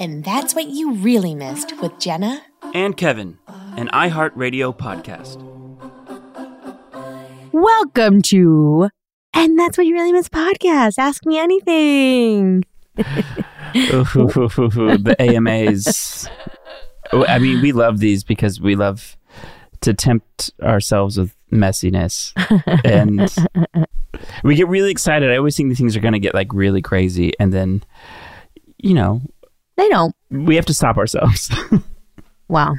And that's what you really missed with Jenna and Kevin, an iHeartRadio podcast. Welcome to And That's What You Really Missed podcast. Ask me anything. the AMAs. I mean, we love these because we love to tempt ourselves with messiness. And we get really excited. I always think these things are going to get like really crazy. And then, you know, They don't. we have to stop ourselves Well,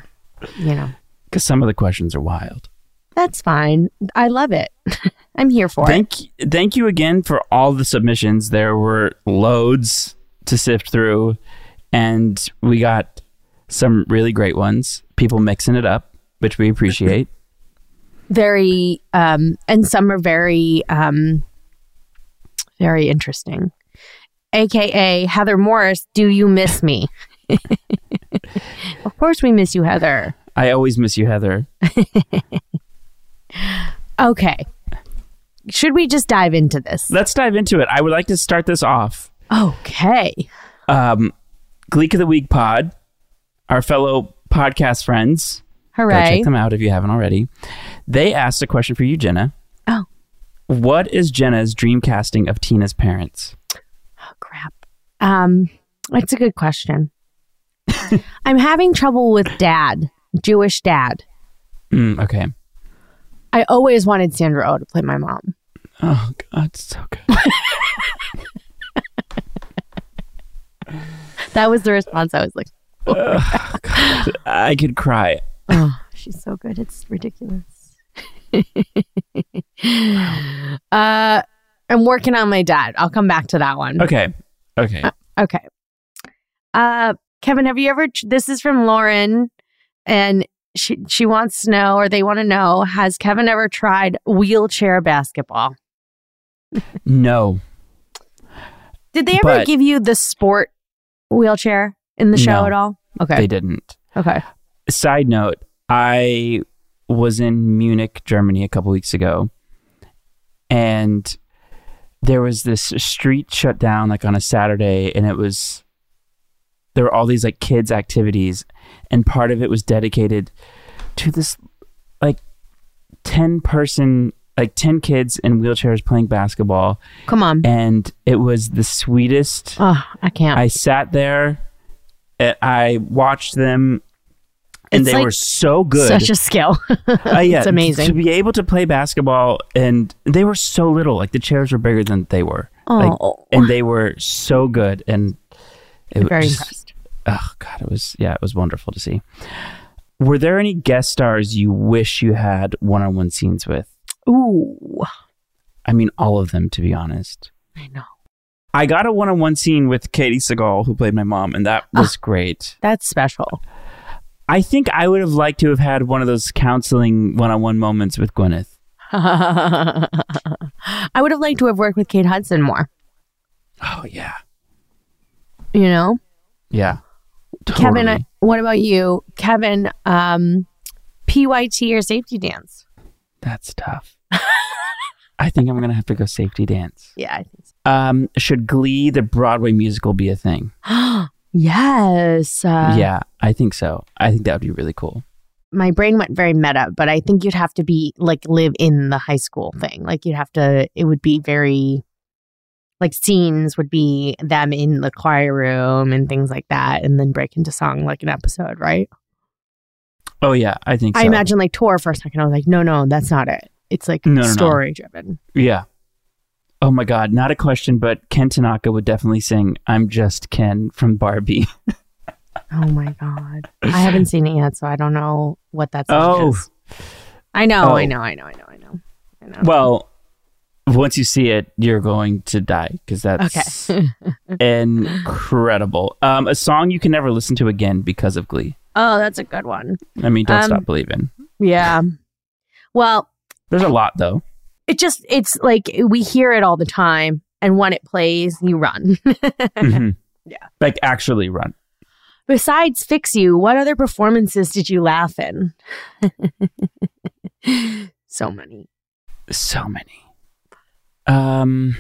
you know, because some of the questions are wild. that's fine. I love it. I'm here for it. Thank, thank you again for all the submissions. There were loads to sift through, and we got some really great ones. People mixing it up, which we appreciate. Very, um, and some are very, um, very interesting. AKA Heather Morris, do you miss me? of course we miss you, Heather. I always miss you, Heather. Okay. Should we just dive into this? Let's dive into it. I would like to start this off. Okay. Um, Gleek of the Week Pod, our fellow podcast friends. Go check them out if you haven't already. They asked a question for you, Jenna. Oh. What is Jenna's dream casting of Tina's parents? Oh, crap. Um, that's a good question. I'm having trouble with dad, Jewish dad. Mm, okay. I always wanted Sandra Oh to play my mom. Oh God, so good. That was the response. I was like, Ugh, God, I could cry. oh, she's so good. It's ridiculous. uh, I'm working on my dad. I'll come back to that one. Okay. Okay. Okay. Uh, Kevin, have you ever? This is from Lauren, and she she wants to know, or they want to know, has Kevin ever tried wheelchair basketball? No. Did they ever But- give you the sport wheelchair in the show No, at all? Okay. They didn't. Okay. Side note, I was in Munich, Germany a couple weeks ago, and there was this street shut down like on a Saturday, and it was there were all these like kids activities, and part of it was dedicated to this like ten person like 10 kids in wheelchairs playing basketball Come on. and it was the sweetest Oh, I can't. I sat there, and I watched them, and It's they like were so good. Such a skill. Uh, yeah, it's amazing. to be able to play basketball, and they were so little. Like the chairs were bigger than they were. Like, Oh. and they were so good, and it Very was, impressed. Oh God, it was yeah, it was wonderful to see. Were there any guest stars you wish you had one-on-one scenes with? Ooh, I mean, all of them, to be honest. I know. I got a one-on-one scene with Katey Sagal, who played my mom, and that was great. That's special. I think I would have liked to have had one of those counseling one-on-one moments with Gwyneth. I would have liked to have worked with Kate Hudson more. Oh yeah, You know, yeah. Kevin. Totally. What about you, Kevin? Um, PYT or safety dance? That's tough. I think I'm gonna have to go safety dance. Yeah, I think so. Um, should Glee, the Broadway musical, be a thing? yes. Uh, yeah, I think so. I think that would be really cool. my brain went very meta, but I think you'd have to be like live in the high school thing. Like you'd have to, it would be very, like scenes would be them in the choir room and things like that, and then break into song like an episode, right? Oh yeah, I think. So. I imagine like tour for a second. I was like, no, no, that's not it. It's like No, no, no. story driven. Yeah. Oh my God, not a question, but Ken Tanaka would definitely sing "I'm Just Ken" from Barbie. Oh my god, I haven't seen it yet, so I don't know what that song Oh. is. I know, Oh. I know, I know, I know, I know. I know. well, once you see it, you're going to die because that's okay. incredible. Um, a song you can never listen to again because of Glee. oh, that's a good one. I mean, don't Um, stop believing. Yeah. Well, There's a lot though. It just it's like we hear it all the time and when it plays you run Mhm. Yeah. Like actually run. besides fix you what other performances did you laugh in so many So many. Um.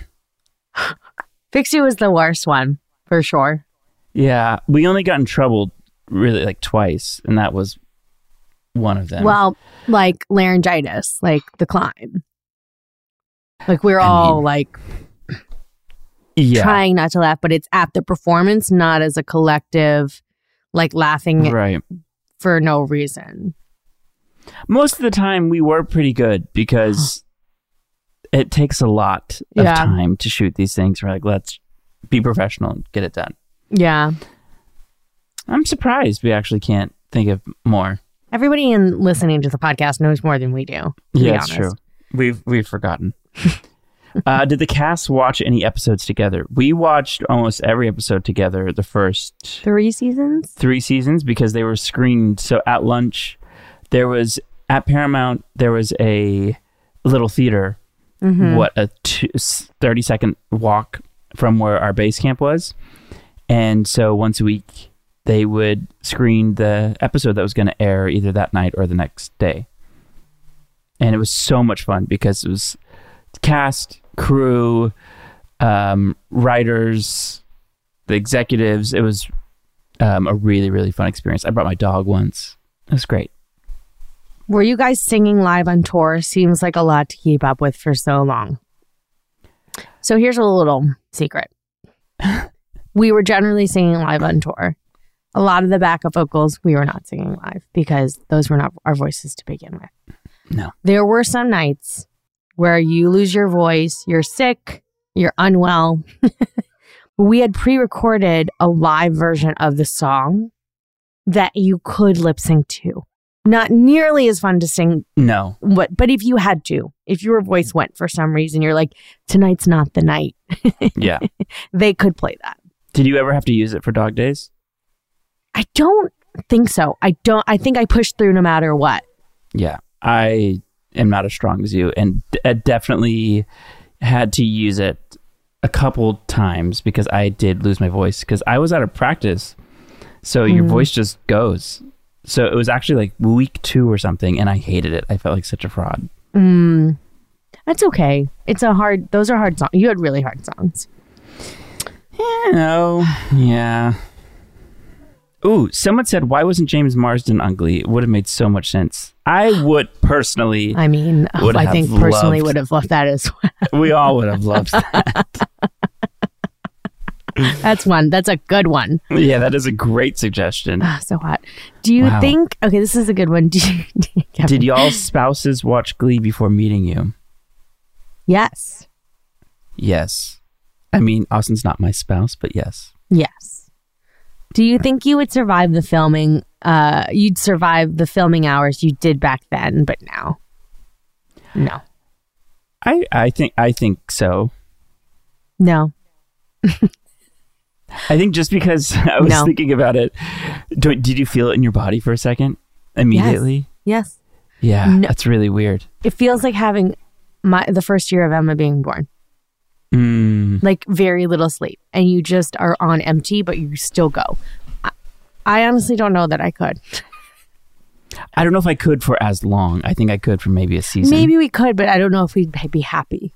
fix you was the worst one for sure Yeah, we only got in trouble really like twice, and that was one of them. well like laryngitis like the climb like we're I all mean- like yeah, trying not to laugh but it's at the performance not as a collective like laughing right. for no reason Most of the time, we were pretty good because it takes a lot of Yeah. time to shoot these things. We're like, let's be professional and get it done. yeah I'm surprised we actually can't think of more. Everybody in listening to the podcast knows more than we do. Yeah, it's honest. true. We've we've forgotten. Uh, did the cast watch any episodes together? We watched almost every episode together. The first Three seasons? three seasons because they were screened. So at lunch, there was at Paramount there was a little theater. Mm-hmm. What a two, 30 second walk from where our base camp was, and so once a week they would screen the episode that was going to air either that night or the next day. And it was so much fun because it was cast, crew, um, writers, the executives. It was um, a really, really fun experience. I brought my dog once. It was great. Were you guys singing live on tour? Seems like a lot to keep up with for so long. So here's a little secret. we were generally singing live on tour. A lot of the backup vocals we were not singing live because those were not our voices to begin with. No. There were some nights where you lose your voice, you're sick, you're unwell. we had pre recorded a live version of the song that you could lip sync to. Not nearly as fun to sing, No. but, but if you had to, if your voice went for some reason, you're like, tonight's not the night, Yeah. they could play that. Did you ever have to use it for dog days? I don't think so. I don't, I think I pushed through no matter what. Yeah. I am not as strong as you and d- I definitely had to use it a couple times because I did lose my voice because I was out of practice. So your Mm. voice just goes. So it was actually like week two or something and I hated it. I felt like such a fraud. Mm, that's okay. It's a hard, those are hard songs. You had really hard songs. You know, yeah. Ooh, someone said, why wasn't James Marsden ugly? It would have made so much sense. I would personally, I mean, I think personally loved- would have loved that as well. we all would have loved that. That's one. That's a good one. Yeah, that is a great suggestion. Ah, so hot. Do you Wow. think? Okay, this is a good one. Do you, do you- Did y'all spouses watch Glee before meeting you? Yes. Yes. I mean, Austin's not my spouse, but yes. Yes. Do you think you would survive the filming? Uh, you'd survive the filming hours you did back then, but now, no, I, I think I think so. no. I think just because I was No. thinking about it, do, did you feel it in your body for a second? Immediately? Yes. yes. Yeah, No. that's really weird. It feels like having my the first year of Emma being born, Mm, like very little sleep, and you just are on empty, but you still go. I, I honestly don't know that I could. I don't know if I could for as long. I think I could for maybe a season. Maybe we could, but I don't know if we'd be happy.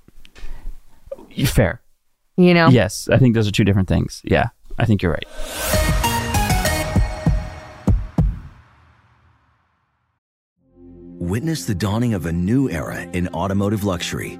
Fair. You know? Yes, I think those are two different things. Yeah, I think you're right. Witness the dawning of a new era in automotive luxury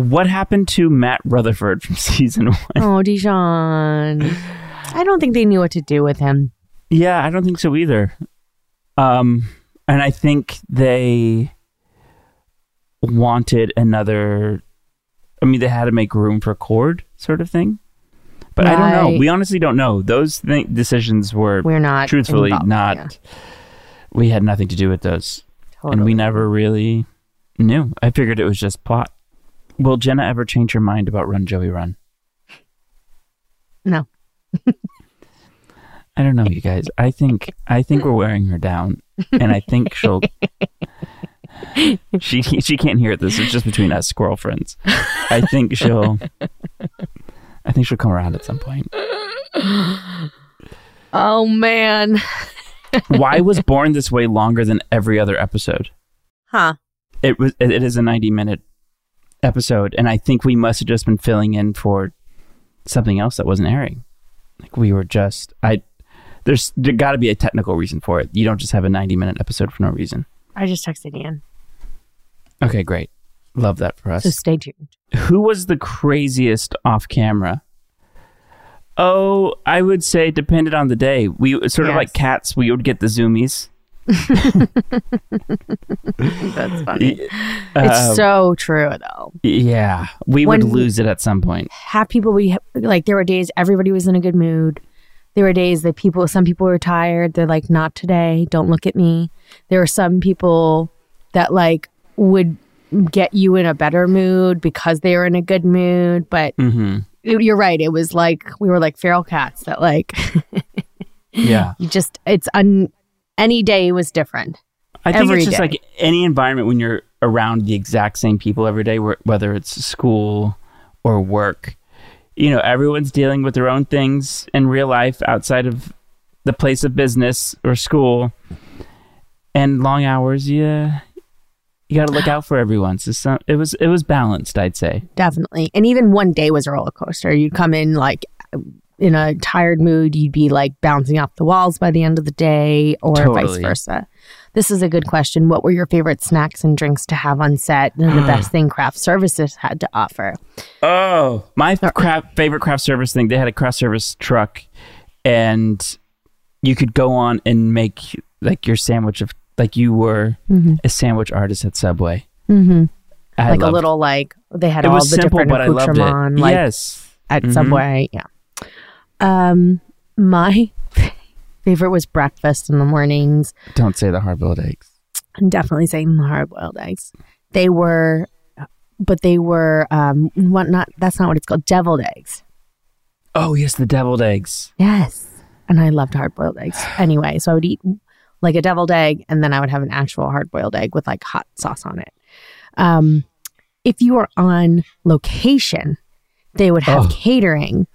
What happened to Matt Rutherford from season one? Oh, Dijon. I don't think they knew what to do with him. Yeah, I don't think so either. Um, and I think they wanted another. I mean, they had to make room for Chord, sort of thing. But I don't know. We honestly don't know. Those th- decisions were We're not truthfully involved, not. yeah. We had nothing to do with those, and we never really knew. I figured it was just plot. Will Jenna ever change her mind about Run Joey Run? No. I don't know, you guys. I think I think we're wearing her down, and I think she'll. she she can't hear this. It's just between us squirrel friends. I think she'll. I think she'll come around at some point. Oh man. Why was Born This Way longer than every other episode? Huh. It was. It is a ninety minute episode, and I think we must have just been filling in for something else that wasn't airing. Like we were just. I. There's there got to be a technical reason for it. You don't just have a ninety minute episode for no reason. I just texted Ian. Okay, great. Love that for us. So stay tuned. Who was the craziest off camera? Oh, I would say depended on the day. We sort of like cats. We would get the zoomies. That's funny. Uh, it's so true though. yeah, we would lose it at some point. Have people we like there were days everybody was in a good mood. There were days that people some people were tired. They're like not today. Don't look at me. There were some people that like would get you in a better mood because they were in a good mood, but hmm you're right. It was like we were like feral cats that like Yeah, you just it's un any day was different. I think it's just day. like any environment when you're around the exact same people every day, whether it's school or work. You know, everyone's dealing with their own things in real life outside of the place of business or school, and long hours. Yeah, you got to look out for everyone. So some, it was it was balanced, I'd say. Definitely. And even one day was a roller coaster. You'd come in like in a tired mood, you'd be like bouncing off the walls by the end of the day, or vice versa. This is a good question. What were your favorite snacks and drinks to have on set? And the best thing craft services had to offer? Oh, my craft, favorite craft service thing. They had a craft service truck, and you could go on and make like your sandwich of like you were a sandwich artist at Subway. Mm-hmm. I Like a little like they had It all was the simple, different but I loved it. like yes. at Mhm. Subway. Yeah. Um, my favorite was breakfast in the mornings. Don't say the hard-boiled eggs. I'm definitely saying the hard boiled eggs. They were, but they were um, what not? That's not what it's called. Deviled eggs. Oh yes, the deviled eggs. Yes, and I loved hard boiled eggs. Anyway, so I would eat like a deviled egg, and then I would have an actual hard boiled egg with like hot sauce on it. Um, if you were on location, they would have Oh. catering,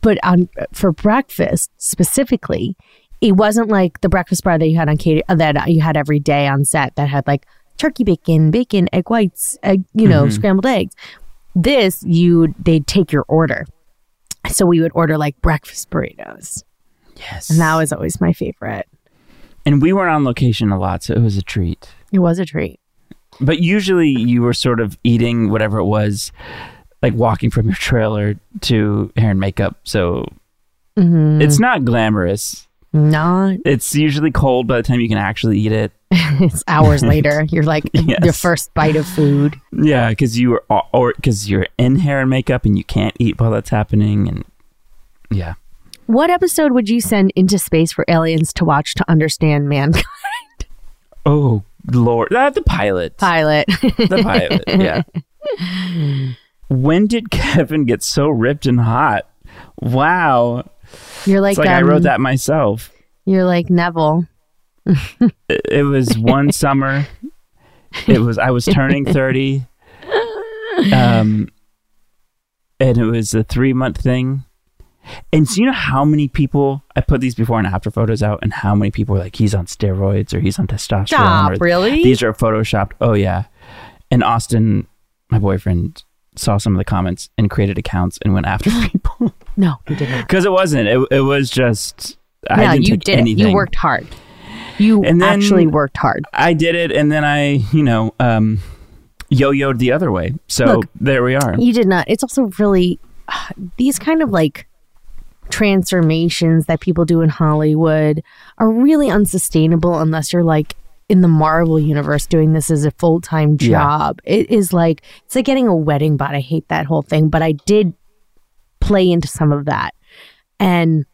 but on for breakfast specifically, it wasn't like the breakfast bar that you had on cater uh, that you had every day on set that had like turkey bacon, bacon, egg whites, egg, you know, scrambled eggs. This you they'd take your order. So we would order like breakfast burritos. Yes. And that was always my favorite. and we weren't on location a lot, so it was a treat. It was a treat. But usually you were sort of eating whatever it was, like walking from your trailer to hair and makeup. So Mm-hmm. it's not glamorous. Not It's usually cold by the time you can actually eat it. it's hours later. You're like Yes. your first bite of food. Yeah, because you were, or because you're in hair and makeup and you can't eat while that's happening, and yeah. What episode would you send into space for aliens to watch to understand mankind? Oh Lord, uh, the pilot, Pilot. the pilot, yeah. When did Kevin get so ripped and hot? Wow, You're like, like I um, wrote that myself. You're like Neville. It, it was one summer. It was I was turning thirty, um, and it was a three month thing. And so you know how many people I put these before and after photos out, and how many people were like, "He's on steroids" or "He's on testosterone." Stop, or, really? These are photoshopped. Oh yeah. And Austin, my boyfriend, saw some of the comments and created accounts and went after people no, you did not. because it wasn't. It it was just. I didn't you did anything. You worked hard. You And then- actually worked hard. I did it, and then I, you know, um, yo-yoed the other way. So Look, there we are. You did not. It's also really these kind of like transformations that people do in Hollywood are really unsustainable unless you're like in the Marvel universe doing this as a full time Yeah. job. It is like it's like getting a wedding bot. I hate that whole thing, but I did play into some of that. And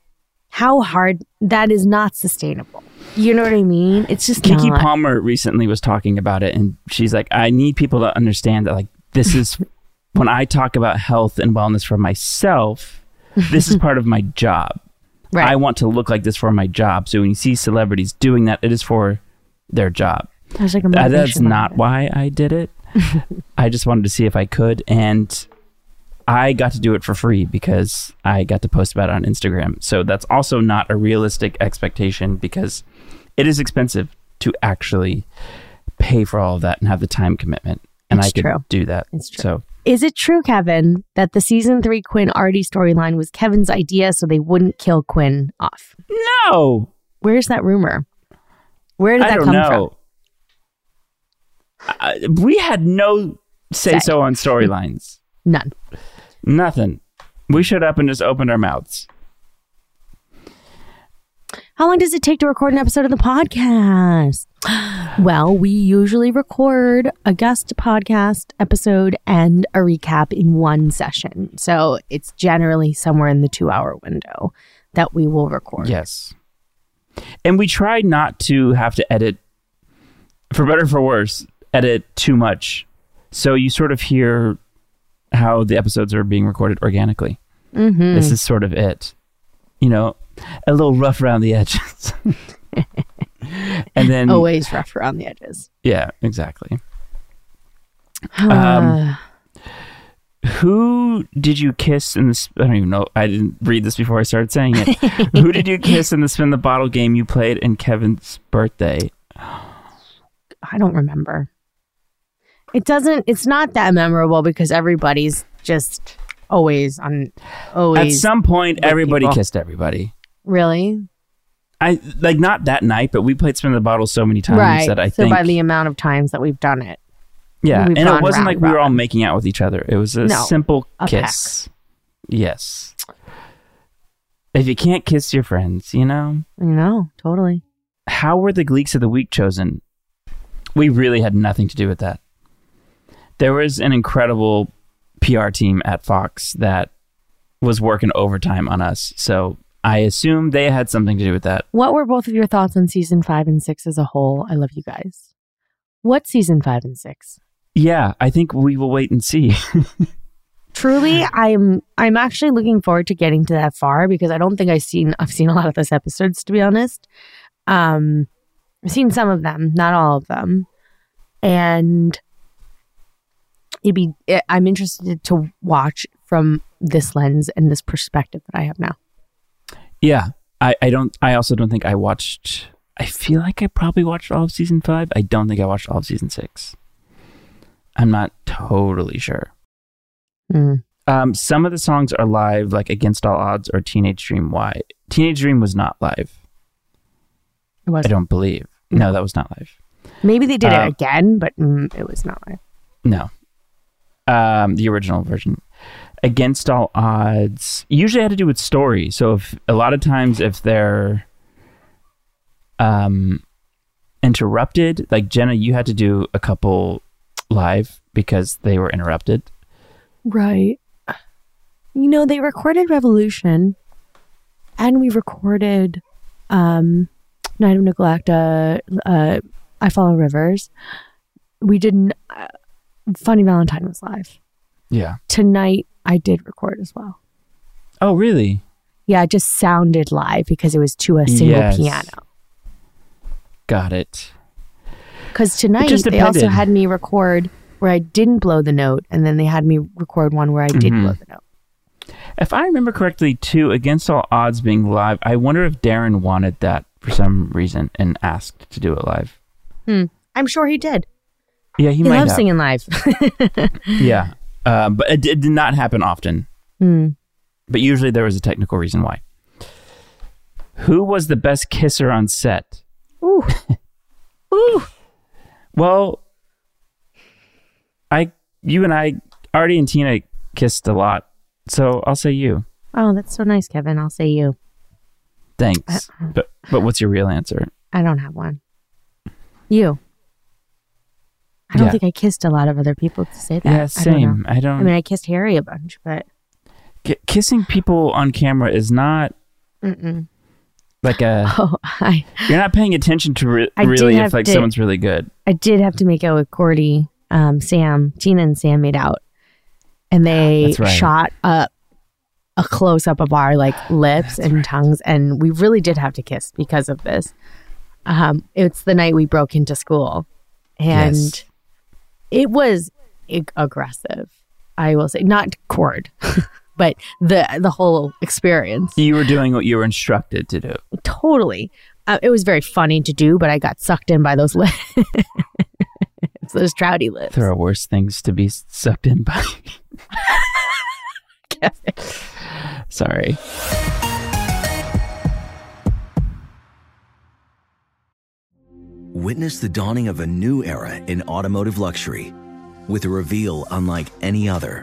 how hard that is not sustainable. You know what I mean? It's just Keke not. Palmer recently was talking about it, and she's like, "I need people to understand that, like, this is when I talk about health and wellness for myself. This is part of my job. Right. I want to look like this for my job. So when you see celebrities doing that, it is for their job. There's like That- that's not why I did it. I just wanted to see if I could, and I got to do it for free because I got to post about it on Instagram. So that's also not a realistic expectation because it is expensive to actually pay for all of that and have the time commitment. And It's I could true. do that. It's true. So Is it true, Kevin, that the season three Quinn Artie storyline was Kevin's idea so they wouldn't kill Quinn off? no, Where's that rumor? Where did I that come know. I, we had no Say. so on storylines. None. Nothing. We showed up and just opened our mouths. How long does it take to record an episode of the podcast? Well, we usually record a guest podcast episode and a recap in one session. So it's generally somewhere in the two hour window that we will record. Yes. And we try not to have to edit, for better or for worse, edit too much. So you sort of hear how the episodes are being recorded organically. Mm-hmm. This is sort of it. You know, a little rough around the edges. and then, Always rough around the edges. yeah, exactly. Um, Um, Who did you kiss in this? I don't even know. I didn't read this before I started saying it. Who did you kiss in the spin the bottle game you played in Kevin's birthday? I don't remember. It doesn't, it's not that memorable because everybody's just always on, Always. At some point, everybody people. kissed everybody. really? I like not that night, but we played spin the bottle so many times right. that I so think by the amount of times that we've done it. Yeah, and it wasn't like we were all making out with each other. It was a No, simple a kiss. Yes. If you can't kiss your friends, you know. You know, totally. how were the Gleeks of the Week chosen? We really had nothing to do with that. There was an incredible PR team at Fox that was working overtime on us. So I assume they had something to do with that. What were both of your thoughts on season five and six as a whole? I love you guys. What season five and six? Yeah, I think we will wait and see. Truly, I'm I'm actually looking forward to getting to that far because I don't think I've seen I've seen a lot of those episodes to be honest. Um I've seen some of them, not all of them. And it'd be it, I'm interested to watch from this lens and this perspective that I have now. yeah, I, I don't. I also don't think I watched. I feel like I probably watched all of season five. I don't think I watched all of season six. I'm not totally sure. Hmm. Um, some of the songs are live, like Against All Odds or Teenage Dream. Why? Teenage Dream was not live. It was I don't believe. No, that was not live. maybe they did Uh, it again, but mm, it was not live. No. Um, the original version. Against All Odds usually had to do with story. So if a lot of times if they're um interrupted, like Jenna, you had to do a couple live because they were interrupted. Right. You know, they recorded Revolution and we recorded um Night of Neglect, uh, uh I Follow Rivers. We did uh, Funny Valentine was live. Yeah. Tonight I did record as well. Oh, really? Yeah, it just sounded live because it was to a single Yes. piano. Got it. Because tonight they also had me record where I didn't blow the note, and then they had me record one where I did Mhm. blow the note. If I remember correctly, too, Against All Odds being live, I wonder if Darren wanted that for some reason and asked to do it live. Hmm. I'm sure he did. Yeah, he, He, might loves have. singing live. Yeah, uh, but it, it did not happen often. Hmm. But usually there was a technical reason why. Who was the best kisser on set? Ooh. Ooh. Well, I, you and I, Artie and Tina kissed a lot, so I'll say you. Oh, that's so nice, Kevin. I'll say you. Thanks. Uh-uh. But but what's your real answer? I don't have one. You. I don't Yeah. think I kissed a lot of other people to say that. Yeah, I don't same. I don't. I mean, I kissed Harry a bunch, but ki- kissing people on camera is not mm-mm. Like a. oh, I You're not paying attention to re- really if like to- someone's really good. I did have to make out with Cordy, um, Sam, Tina, and Sam made out, and they right. shot up a close up of our like lips and tongues, and we really did have to kiss because of this. Um, it's the night we broke into school, and Yes. it was ag- aggressive. I will say, not Chord, but the the whole experience. You were doing what you were instructed to do. Totally, uh, it was very funny to do, but I got sucked in by those lips, those trouty lips. There are worse things to be sucked in by. Sorry. Witness the dawning of a new era in automotive luxury with a reveal unlike any other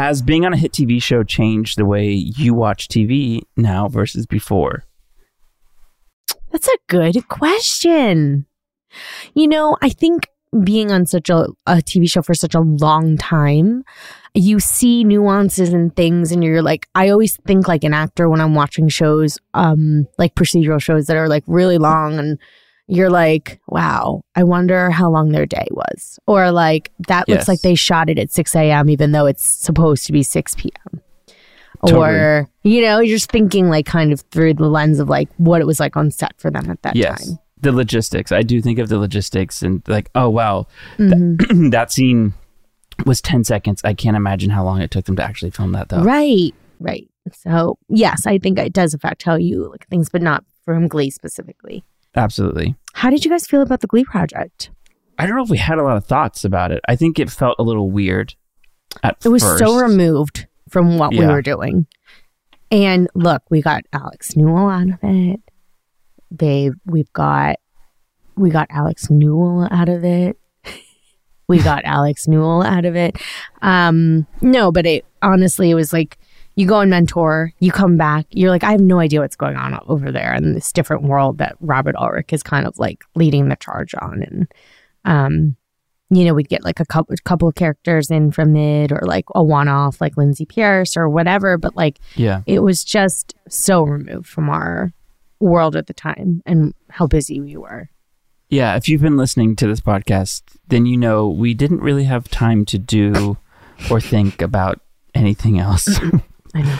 Has being on a hit TV show changed the way you watch TV now versus before? That's a good question. You know, I think being on such a, a TV show for such a long time, you see nuances and things, and you're like, I always think like an actor when I'm watching shows, um, like procedural shows that are like really long and you're like, wow, I wonder how long their day was. Or like, that looks like they shot it at 6 a.m., even though it's supposed to be 6 p.m. Or, you know, you're just thinking like kind of through the lens of like what it was like on set for them at that yes. time. The logistics. I do think of the logistics and like, oh wow, Mm-hmm. that, that scene was 10 seconds. I can't imagine how long it took them to actually film that though. Right, right. So, yes, I think it does affect how you look at things, but not from Glee specifically. Absolutely. How did you guys feel about the Glee project? I don't know if we had a lot of thoughts about it. I think it felt a little weird at It was first. so removed from what we Yeah. were doing. And look, we got Alex Newell out of it. Babe, we've got we got Alex Newell out of it. we got Alex Newell out of it. Um no, but it honestly it was like you go and mentor, you come back, you're like, I have no idea what's going on over there in this different world that Robert Ulrich is kind of like leading the charge on. And um you know, we'd get like a couple couple of characters in from it or like a one off like Lindsay Pearce or whatever, but like Yeah. it was just so removed from our world at the time and how busy we were. Yeah. If you've been listening to this podcast, then you know we didn't really have time to do or think about anything else. I know.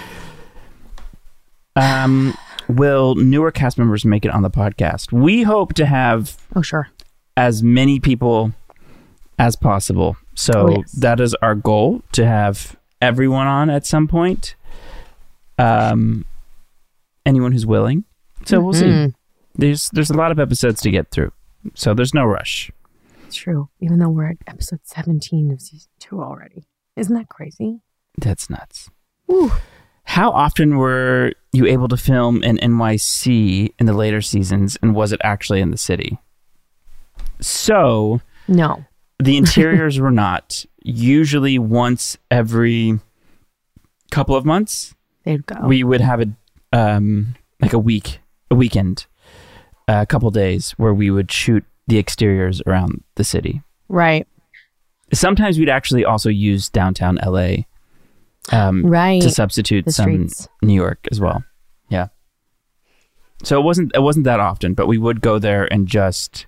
um, will newer cast members make it on the podcast? We hope to have Oh sure. as many people as possible. So Oh, yes. that is our goal to have everyone on at some point. Um, anyone who's willing. So we'll see. Mhm. There's there's a lot of episodes to get through, so there's no rush. It's true. Even though we're at episode 17 of season two already. Isn't that crazy? That's nuts. How often were you able to film in NYC in the later seasons, and was it actually in the city? So No. the interiors were not. Usually once every couple of months, They'd go. we would have a um, like a week, a weekend, a couple days where we would shoot the exteriors around the city. Right. Sometimes we'd actually also use downtown LA um, Right. to substitute The some streets. New York as well. Yeah. So it wasn't it wasn't that often, but we would go there and just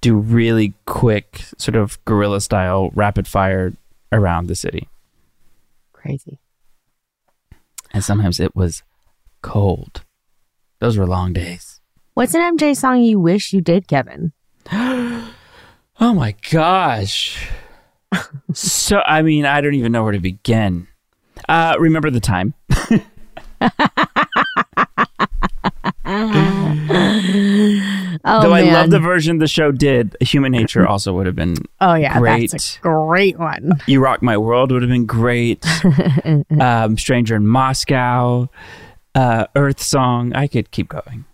do really quick sort of guerrilla style rapid fire around the city. Crazy. And sometimes it was cold. Those were long days. What's an MJ song you wish you did, Kevin? Oh my gosh. so I mean, I don't even know where to begin. Uh remember the time. Oh, Though I man. love the version the show did, Human Nature also would have been Oh yeah, great. that's a great one. You Rock My World would have been great. um, Stranger in Moscow, uh, Earth Song. I could keep going.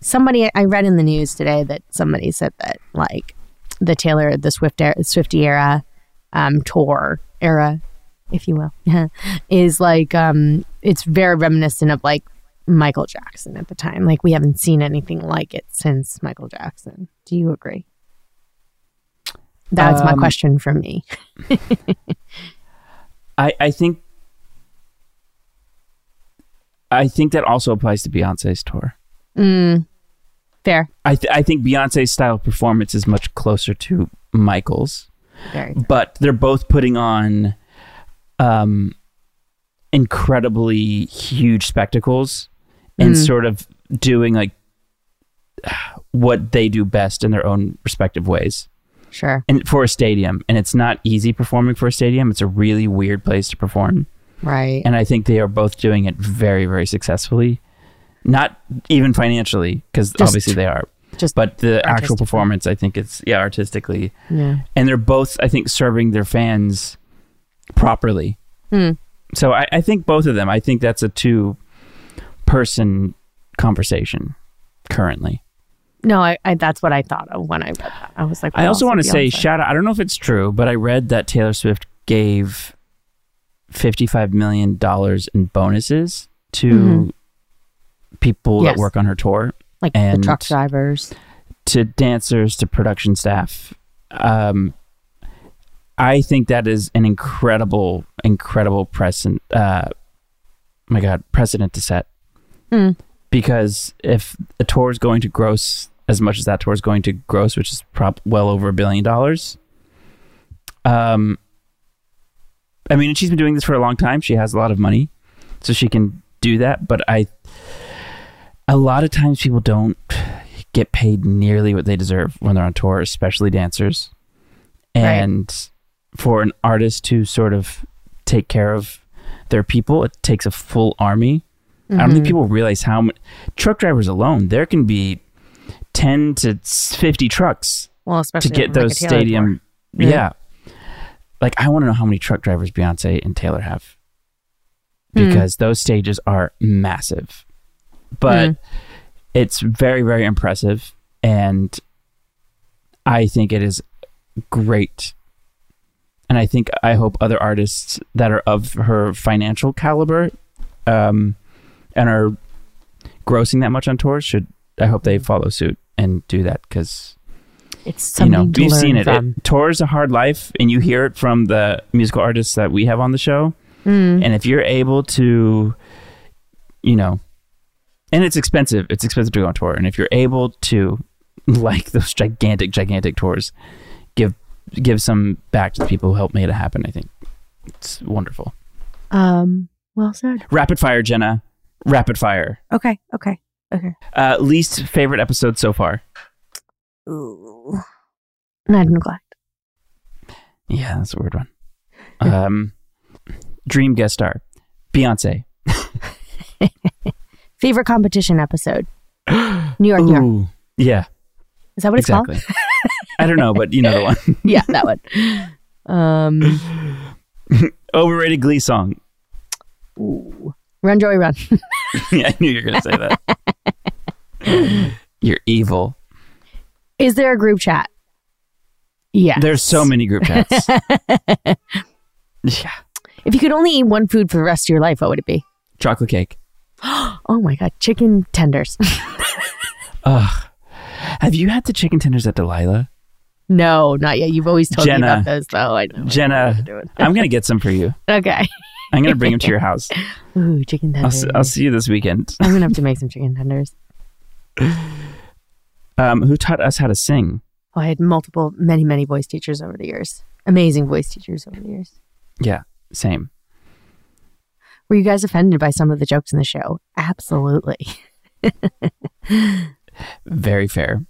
Somebody I read in the news today that somebody said that like the Taylor the Swift era, Swifty era um, tour era, if you will, is like um, it's very reminiscent of like Michael Jackson at the time. Like we haven't seen anything like it since Michael Jackson. Do you agree? That's my Um, question from me. I, I think I think that also applies to Beyonce's tour. Mm, fair, I th- I think Beyonce's style of performance is much closer to Michael's, very. but they're both putting on um incredibly huge spectacles and Mm. sort of doing like what they do best in their own respective ways. Sure. And for a stadium, and it's not easy performing for a stadium. It's a really weird place to perform. Right. and I think they are both doing it very, very successfully. Not even financially, because obviously they are, Just but the actual performance, I think it's yeah, artistically, yeah. and they're both, I think, serving their fans properly. Hmm. So I, I think both of them. I think that's a two-person conversation currently. No, I, I that's what I thought of when I read that. I was like, I also want to say shout out. I don't know if it's true, but I read that Taylor Swift gave fifty-five million dollars in bonuses to Mhm. people Yes. that work on her tour, like the truck drivers. to dancers, to production staff. Um, I think that is an incredible, incredible precedent. Uh, my God, precedent to set. Hmm. Because if a tour is going to gross as much as that tour is going to gross, which is prob well over a billion dollars, um, I mean, and she's been doing this for a long time. She has a lot of money, so she can do that. But I, a lot of times, people don't get paid nearly what they deserve when they're on tour, especially dancers. And for an artist to sort of take care of their people, it takes a full army. I don't think Mhm. people realize how many truck drivers alone. There can be ten to fifty trucks Well, especially to get those Taylor stadium. tour. Yeah. Like I want to know how many truck drivers Beyonce and Taylor have Hmm. because those stages are massive. But it's very very impressive and I think it is great. And I think I hope other artists that are of her financial caliber um and are grossing that much on tours should I hope they follow suit and do that cuz It's you something know, to we've learn seen it. it. Tour is a hard life, and you hear it from the musical artists that we have on the show. Mm. And if you're able to, you know, and it's expensive. It's expensive to go on tour, and if you're able to, like those gigantic, gigantic tours, give give some back to the people who helped make it happen. I think it's wonderful. Um. Well said. Rapid fire, Jenna. Rapid fire. Okay. Okay. Okay. Uh, least favorite episode so far. Ooh. Night of neglect. Yeah, that's a weird one. Um, dream guest star, Beyonce. Favorite competition episode. New York, New York. Yeah, Is that what it's exactly. called? I don't know, but you know the one. yeah, that one. Um. Overrated Glee song. Ooh. Run, Joey, run. yeah, I knew you were going to say that. You're evil. Is there a group chat? Yeah. There's so many group chats. yeah. If you could only eat one food for the rest of your life, what would it be? Chocolate cake. oh my god, chicken tenders. Ugh. Have you had the chicken tenders at Delilah? No, not yet. You've always told me about those, though. I know. Jenna, it. I'm going to get some for you. Okay. I'm going to bring them to your house. Ooh, chicken I'll, tenders. s- I'll see you this weekend. I'm gonna have to make some chicken tenders. Um, who taught us how to sing? Oh, I had multiple, many, many voice teachers over the years. Amazing voice teachers over the years. Yeah, same. Were you guys offended by some of the jokes in the show? Absolutely. Very fair.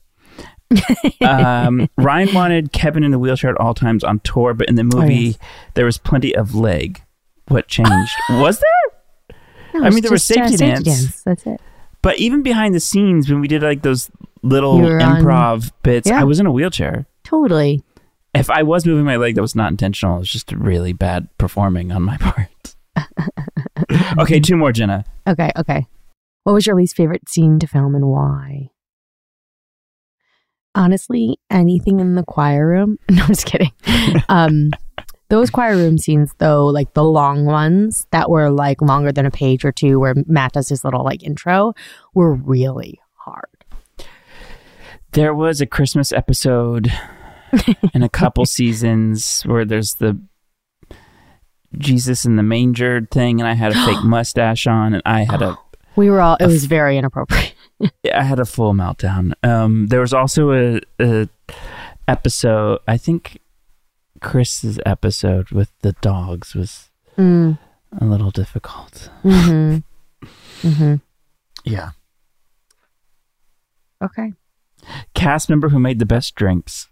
Um, Ryan wanted Kevin in the wheelchair at all times on tour, but in the movie, yes. there was plenty of leg. What changed? was there? No, I mean, there was uh, safety dance. That's it. But even behind the scenes, when we did like those little were on- improv bits, Yeah. I was in a wheelchair. Totally. If I was moving my leg, that was not intentional. It was just really bad performing on my part. okay, two more, Jenna. Okay, okay. What was your least favorite scene to film and why? Honestly, anything in the choir room. No, I'm just kidding. um, those choir room scenes, though, like the long ones that were like longer than a page or two, where Matt does his little like intro, were really hard. There was a Christmas episode in a couple seasons where there's the Jesus in the manger thing, and I had a fake mustache on, and I had a We were all. It was very inappropriate. I had a full meltdown. Um, there was also a, a episode. I think Chris's episode with the dogs was Mm, a little difficult. hmm hmm Yeah. Okay. Cast member who made the best drinks.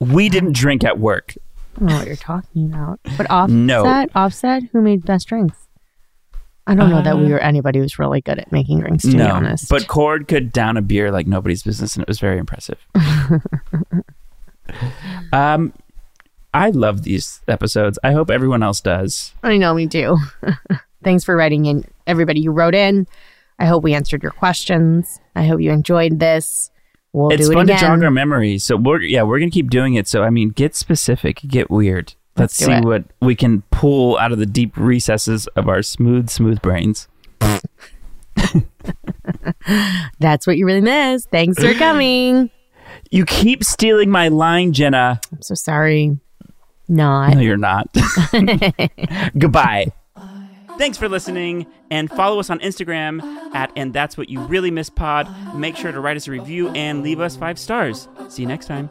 We didn't drink at work. I don't know what you're talking about. But offset, No. offset, who made best drinks? I don't know that we Uh, were anybody who's really good at making drinks. To be no, honest, but Chord could down a beer like nobody's business, and it was very impressive. um, I love these episodes. I hope everyone else does. I know me too. Thanks for writing in, everybody who wrote in. I hope we answered your questions. I hope you enjoyed this. We'll it's do it fun again. to jog our memories. So we're yeah, we're gonna keep doing it. So I mean, get specific, get weird. Let's, Let's see it. what we can pull out of the deep recesses of our smooth, smooth brains. That's what you really missed. Thanks for coming. You keep stealing my line, Jenna. I'm so sorry. Not. No, you're not. Goodbye. Thanks for listening and follow us on Instagram at and that's what you really miss pod. Make sure to write us a review and leave us five stars. See you next time.